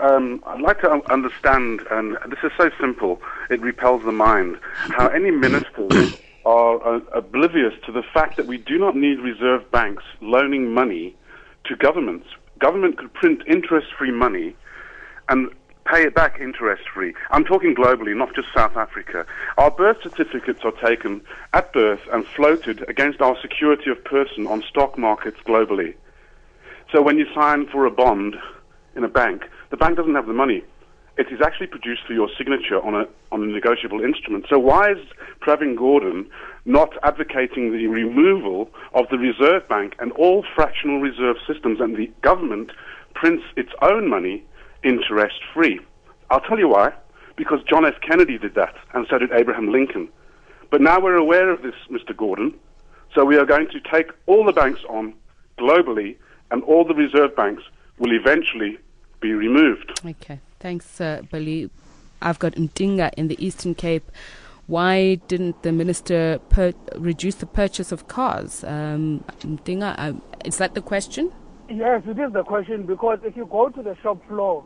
Um, I'd like to understand, and this is so simple, it repels the mind, how any ministers are uh, oblivious to the fact that we do not need reserve banks loaning money to governments. Government could print interest free money and pay it back interest free. I'm talking globally, not just South Africa. Our birth certificates are taken at birth and floated against our security of person on stock markets globally. So when you sign for a bond in a bank, the bank doesn't have the money. It is actually produced for your signature on a on a negotiable instrument. So why is Pravin Gordhan not advocating the removal of the Reserve Bank and all fractional reserve systems and the government prints its own money interest free? I'll tell you why. Because John F. Kennedy did that, and so did Abraham Lincoln. But now we're aware of this, Mr. Gordhan, So we are going to take all the banks on globally, and all the reserve banks will eventually be removed. Okay, thanks, uh, Billy. I've got Mtinga in the Eastern Cape. Why didn't the minister per- reduce the purchase of cars? Um, Mtinga, uh, is that the question? Yes, it is the question because if you go to the shop floor,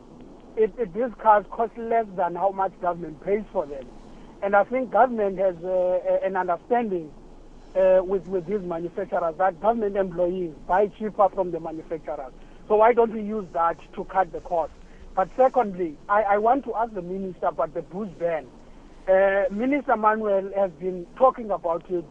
it, it, these cars cost less than how much government pays for them. And I think government has uh, an understanding uh, with, with these manufacturers that government employees buy cheaper from the manufacturers. So why don't we use that to cut the cost? But secondly, I, I want to ask the minister about the booze ban. Uh, minister Manuel has been talking about it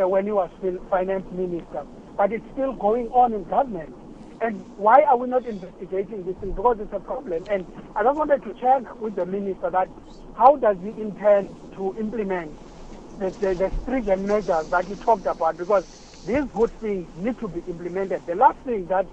uh, when he was still finance minister, but it's still going on in government. And why are we not investigating this thing? Because it's a problem. And I just wanted to check with the minister that how does he intend to implement the, the, the stringent measures that he talked about? Because these good things need to be implemented. The last thing that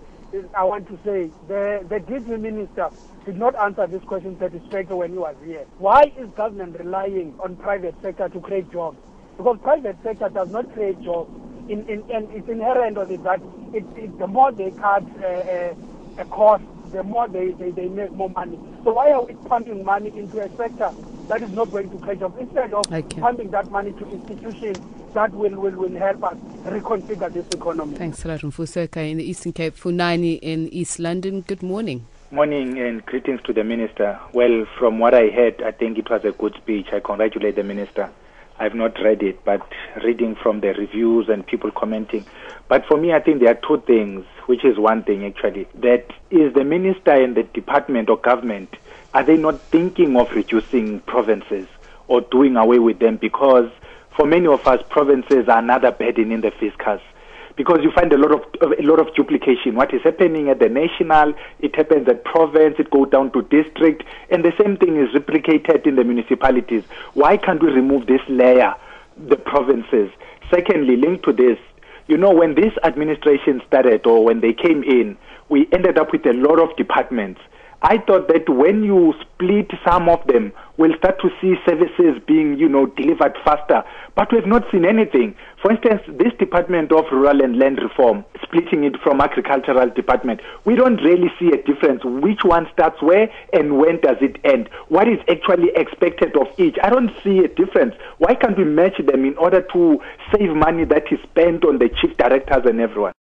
I want to say, the, the DG minister did not answer this question satisfactorily when he was here. Why is government relying on private sector to create jobs? Because private sector does not create jobs. In, in, and it's inherent of it that it, it, the more they cut uh, uh, a cost, the more they, they, they make more money. So why are we pumping money into a sector that is not going to create jobs instead of okay. pumping that money to institutions that will, will, will help us reconfigure this economy. Thanks a lot, Mfuseka in the Eastern Cape, Funani in East London. Good morning. Morning and greetings to the minister. Well, from what I heard, I think it was a good speech. I congratulate the minister. I've not read it, but reading from the reviews and people commenting. But for me, I think there are two things, which is one thing actually. That is the minister and the department or government, are they not thinking of reducing provinces or doing away with them because for many of us, provinces are another burden in the fiscus because you find a lot of a lot of duplication. What is happening at the national, it happens at province, it goes down to district, and the same thing is replicated in the municipalities. Why can't we remove this layer, the provinces? Secondly, linked to this, you know, when this administration started or when they came in, we ended up with a lot of departments. I thought that when you split some of them, we'll start to see services being, you know, delivered faster. But we have not seen anything. For instance, this Department of Rural and Land Reform, splitting it from Agricultural Department, we don't really see a difference. Which one starts where and when does it end? What is actually expected of each? I don't see a difference. Why can't we match them in order to save money that is spent on the chief directors and everyone?